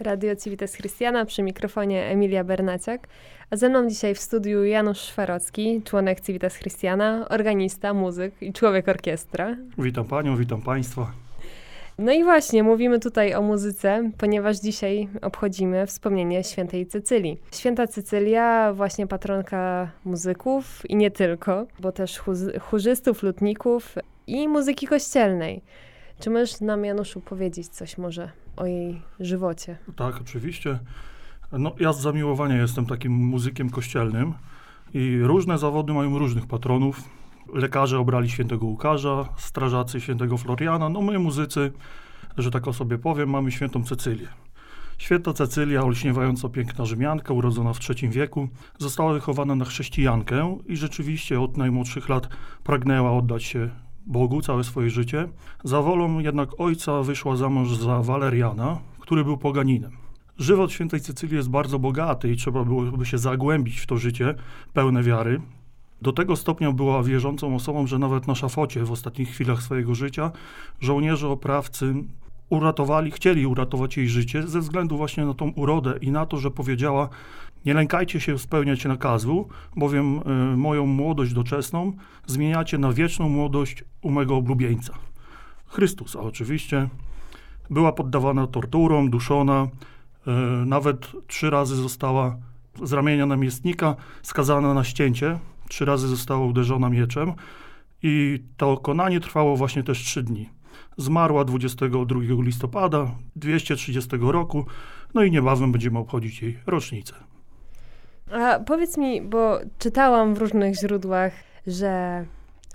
Radio Civitas Christiana przy mikrofonie Emilia Bernaciak, a ze mną dzisiaj w studiu Janusz Szwarocki, członek Civitas Christiana, organista, muzyk i człowiek orkiestra. Witam panią, witam państwa. No i właśnie, mówimy tutaj o muzyce, ponieważ dzisiaj obchodzimy wspomnienie świętej Cycylii. Święta Cycylia, właśnie patronka muzyków i nie tylko, bo też chórzystów, lutników i muzyki kościelnej. Czy możesz nam, Januszu, powiedzieć coś może o jej żywocie? Tak, oczywiście. No, ja z zamiłowania jestem takim muzykiem kościelnym i różne zawody mają różnych patronów. Lekarze obrali świętego Łukasza, strażacy świętego Floriana, no my muzycy, że tak o sobie powiem, mamy świętą Cecylię. Święta Cecylia, olśniewająco piękna Rzymianka, urodzona w III wieku, została wychowana na chrześcijankę i rzeczywiście od najmłodszych lat pragnęła oddać się Bogu całe swoje życie. Za wolą jednak ojca wyszła za mąż za Waleriana, który był poganinem. Żywot świętej Cecylii jest bardzo bogaty i trzeba byłoby się zagłębić w to życie pełne wiary. Do tego stopnia była wierzącą osobą, że nawet na szafocie w ostatnich chwilach swojego życia żołnierze oprawcy uratowali, chcieli uratować jej życie ze względu właśnie na tą urodę i na to, że powiedziała: Nie lękajcie się spełniać nakazu, bowiem y, moją młodość doczesną zmieniacie na wieczną młodość u mego oblubieńca. Chrystusa oczywiście. Była poddawana torturom, duszona, y, nawet trzy razy została z ramienia namiestnika skazana na ścięcie, trzy razy została uderzona mieczem i to konanie trwało właśnie też trzy dni. Zmarła 22 listopada 230 roku, no i niebawem będziemy obchodzić jej rocznicę. A powiedz mi, bo czytałam w różnych źródłach, że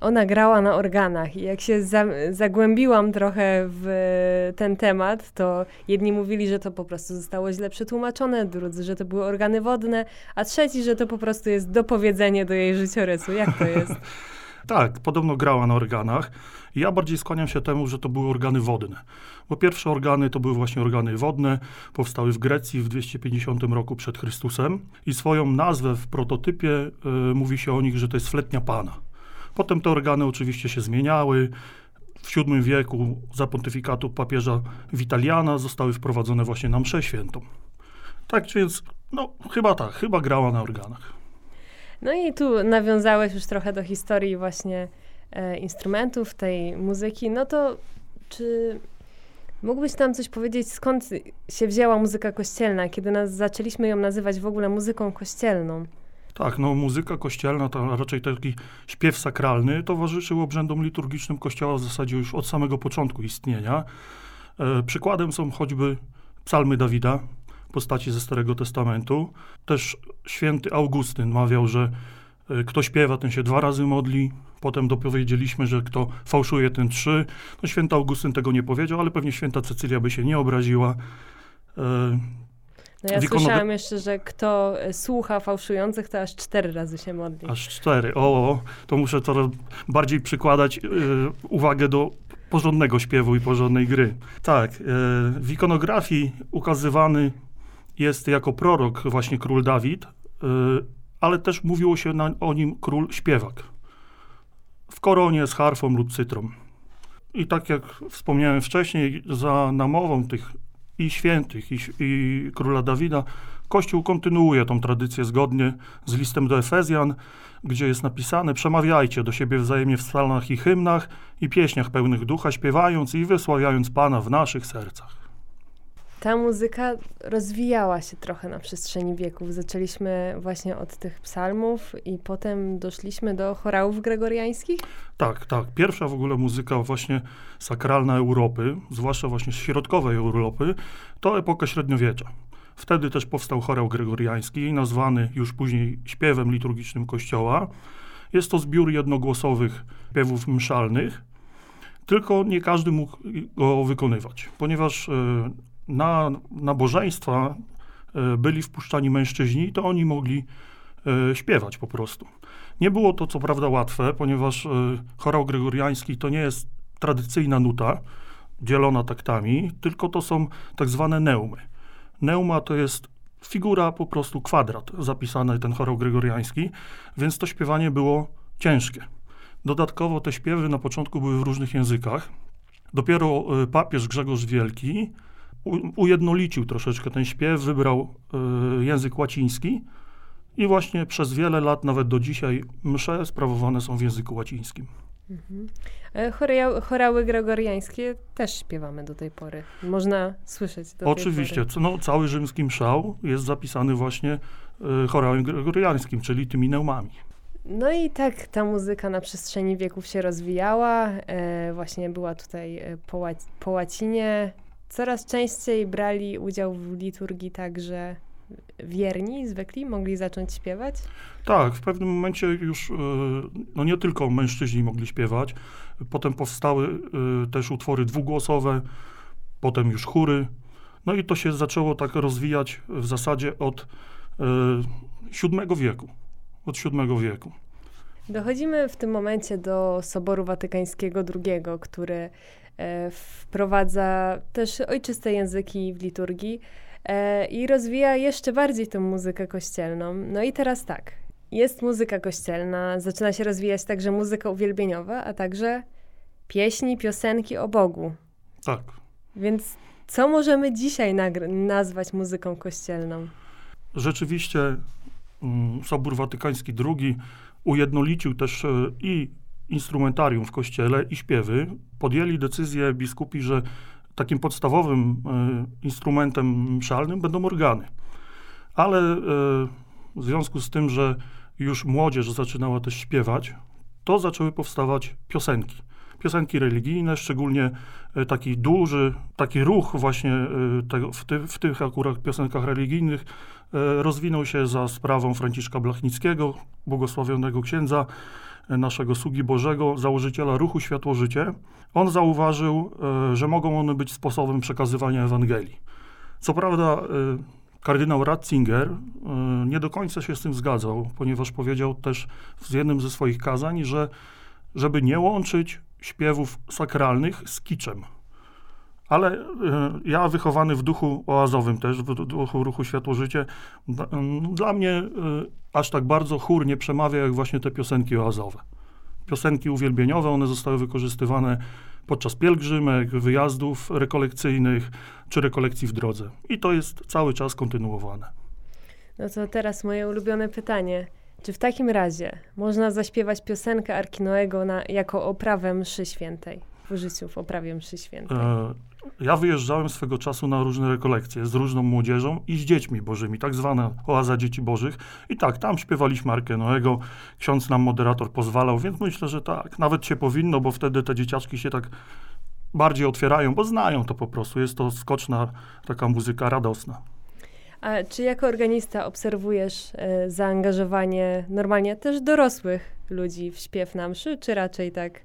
ona grała na organach i jak się za, zagłębiłam trochę w ten temat, to jedni mówili, że to po prostu zostało źle przetłumaczone, drudzy, że to były organy wodne, a trzeci, że to po prostu jest dopowiedzenie do jej życiorysu. Jak to jest? tak, podobno grała na organach. Ja bardziej skłaniam się temu, że to były organy wodne. Bo pierwsze organy to były właśnie organy wodne, powstały w Grecji w 250 roku przed Chrystusem i swoją nazwę w prototypie y, mówi się o nich, że to jest fletnia pana. Potem te organy oczywiście się zmieniały. W VII wieku za pontyfikatu papieża Witaliana zostały wprowadzone właśnie na mszę świętą. Tak więc, no chyba tak, chyba grała na organach. No i tu nawiązałeś już trochę do historii właśnie e, instrumentów, tej muzyki. No to czy mógłbyś nam coś powiedzieć, skąd się wzięła muzyka kościelna, kiedy nas zaczęliśmy ją nazywać w ogóle muzyką kościelną? Tak, no muzyka kościelna, to raczej taki śpiew sakralny, towarzyszył obrzędom liturgicznym kościoła w zasadzie już od samego początku istnienia. E, przykładem są choćby psalmy Dawida, postaci ze Starego Testamentu. Też święty Augustyn mawiał, że e, kto śpiewa, ten się dwa razy modli. Potem dopowiedzieliśmy, że kto fałszuje, ten trzy. No, święty Augustyn tego nie powiedział, ale pewnie święta Cecylia by się nie obraziła. E, no ja słyszałam jeszcze, że kto e, słucha fałszujących, to aż cztery razy się modli. Aż cztery. O, to muszę coraz bardziej przykładać uwagę do porządnego śpiewu i porządnej gry. Tak, w ikonografii ukazywany jest jako prorok właśnie król Dawid, y, ale też mówiło się na, o nim król śpiewak. W koronie z harfą lub cytrą. I tak jak wspomniałem wcześniej, za namową tych i świętych, i, i króla Dawida, Kościół kontynuuje tą tradycję zgodnie z listem do Efezjan, gdzie jest napisane: Przemawiajcie do siebie wzajemnie w psalmach i hymnach i pieśniach pełnych ducha, śpiewając i wysławiając Pana w naszych sercach ta muzyka rozwijała się trochę na przestrzeni wieków. Zaczęliśmy właśnie od tych psalmów i potem doszliśmy do chorałów gregoriańskich? Tak, tak. Pierwsza w ogóle muzyka właśnie sakralna Europy, zwłaszcza właśnie środkowej Europy, to epoka średniowiecza. Wtedy też powstał chorał gregoriański, nazwany już później śpiewem liturgicznym Kościoła. Jest to zbiór jednogłosowych śpiewów mszalnych, tylko nie każdy mógł go wykonywać, ponieważ e, na nabożeństwa e, byli wpuszczani mężczyźni, to oni mogli e, śpiewać po prostu. Nie było to co prawda łatwe, ponieważ e, chorał gregoriański to nie jest tradycyjna nuta dzielona taktami, tylko to są tak zwane neumy. Neuma to jest figura, po prostu kwadrat zapisany ten chorał gregoriański, więc to śpiewanie było ciężkie. Dodatkowo te śpiewy na początku były w różnych językach. Dopiero papież Grzegorz Wielki ujednolicił troszeczkę ten śpiew, wybrał y, język łaciński i właśnie przez wiele lat, nawet do dzisiaj, msze sprawowane są w języku łacińskim. Mhm. E, choria- chorały gregoriańskie też śpiewamy do tej pory. Można słyszeć Oczywiście, no, cały rzymski mszał jest zapisany właśnie y, chorałem gregoriańskim, czyli tymi neumami. No i tak ta muzyka na przestrzeni wieków się rozwijała. E, właśnie była tutaj e, po, łac- po łacinie. Coraz częściej brali udział w liturgii także wierni, zwykli, mogli zacząć śpiewać. Tak, w pewnym momencie już y, no nie tylko mężczyźni mogli śpiewać. Potem powstały y, też utwory dwugłosowe, potem już chóry. No i to się zaczęło tak rozwijać w zasadzie od VII wieku. Od VII wieku. Dochodzimy w tym momencie do Soboru Watykańskiego II, który e, wprowadza też ojczyste języki w liturgii e, i rozwija jeszcze bardziej tę muzykę kościelną. No i teraz tak, jest muzyka kościelna, zaczyna się rozwijać także muzyka uwielbieniowa, a także pieśni, piosenki o Bogu. Tak. Więc co możemy dzisiaj nazwać muzyką kościelną? Rzeczywiście mm, Sobór Watykański II ujednolicił też e, i instrumentarium w kościele, i śpiewy. Podjęli decyzję biskupi, że takim podstawowym e, instrumentem mszalnym będą organy. Ale e, w związku z tym, że już młodzież zaczynała też śpiewać, to zaczęły powstawać piosenki. Piosenki religijne, szczególnie e, taki duży, taki ruch właśnie w, ty, w tych akurat piosenkach religijnych rozwinął się za sprawą Franciszka Blachnickiego, błogosławionego księdza, naszego sługi Bożego, założyciela ruchu Światło-Życie. On zauważył, e, że mogą one być sposobem przekazywania Ewangelii. Co prawda e, kardynał Ratzinger e, nie do końca się z tym zgadzał, ponieważ powiedział też w jednym ze swoich kazań, że żeby nie łączyć śpiewów sakralnych z kiczem. Ale e, ja wychowany w duchu oazowym też, w duchu ruchu Światło-Życie, dla mnie e, aż tak bardzo chór nie przemawia jak właśnie te piosenki oazowe. Piosenki uwielbieniowe, one zostały wykorzystywane podczas pielgrzymek, wyjazdów rekolekcyjnych czy rekolekcji w drodze. I to jest cały czas kontynuowane. No to teraz moje ulubione pytanie. Czy w takim razie można zaśpiewać piosenkę Arkinoego na, jako oprawę mszy świętej? W życiu, w oprawie mszy świętej. E, Ja wyjeżdżałem swego czasu na różne rekolekcje z różną młodzieżą i z dziećmi bożymi, tak zwana oaza dzieci bożych. I tak, tam śpiewaliśmy Arkę Noego, ksiądz nam moderator pozwalał, więc myślę, że tak, nawet się powinno, bo wtedy te dzieciaczki się tak bardziej otwierają, bo znają to po prostu. Jest to skoczna taka muzyka radosna. A czy jako organista obserwujesz e, zaangażowanie normalnie też dorosłych ludzi w śpiew na mszy, czy raczej tak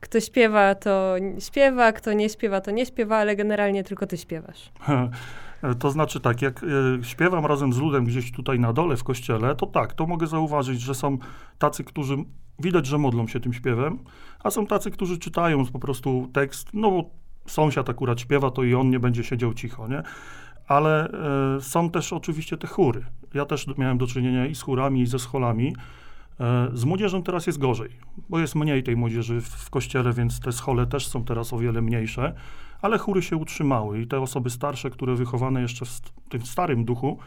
kto śpiewa, to śpiewa, kto nie śpiewa, to nie śpiewa, ale generalnie tylko ty śpiewasz? To znaczy tak, jak e, śpiewam razem z ludem gdzieś tutaj na dole w kościele, to tak, to mogę zauważyć, że są tacy, którzy widać, że modlą się tym śpiewem, a są tacy, którzy czytają po prostu tekst, no bo sąsiad akurat śpiewa, to i on nie będzie siedział cicho, nie? Ale e, są też oczywiście te chóry. Ja też miałem do czynienia i z chórami, i ze scholami. E, z młodzieżą teraz jest gorzej, bo jest mniej tej młodzieży w, kościele, więc te schole też są teraz o wiele mniejsze ale chóry się utrzymały i te osoby starsze, które wychowane jeszcze w tym starym duchu,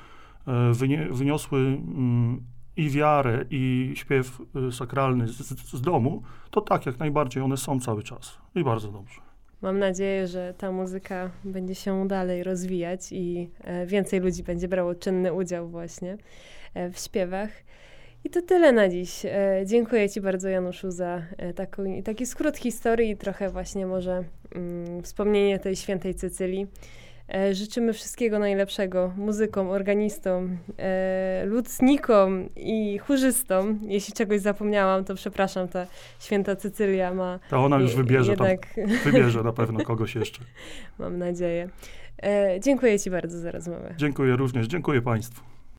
e, wyniosły mm, i wiarę, i śpiew e, sakralny z, z, domu, to tak, jak najbardziej one są cały czas i bardzo dobrze. Mam nadzieję, że ta muzyka będzie się dalej rozwijać i więcej ludzi będzie brało czynny udział właśnie w śpiewach. I to tyle na dziś. E, Dziękuję Ci bardzo, Januszu, za e, taką, taki skrót historii i trochę właśnie może mm, wspomnienie tej świętej Cycylii. E, Życzymy wszystkiego najlepszego muzykom, organistom, e, lucnikom i chórzystom. Jeśli czegoś zapomniałam, to przepraszam, ta święta Cycylia ma To ona już wybierze, jednak... tam, wybierze na pewno kogoś jeszcze. Mam nadzieję. E, dziękuję Ci bardzo za rozmowę. Dziękuję również, dziękuję Państwu.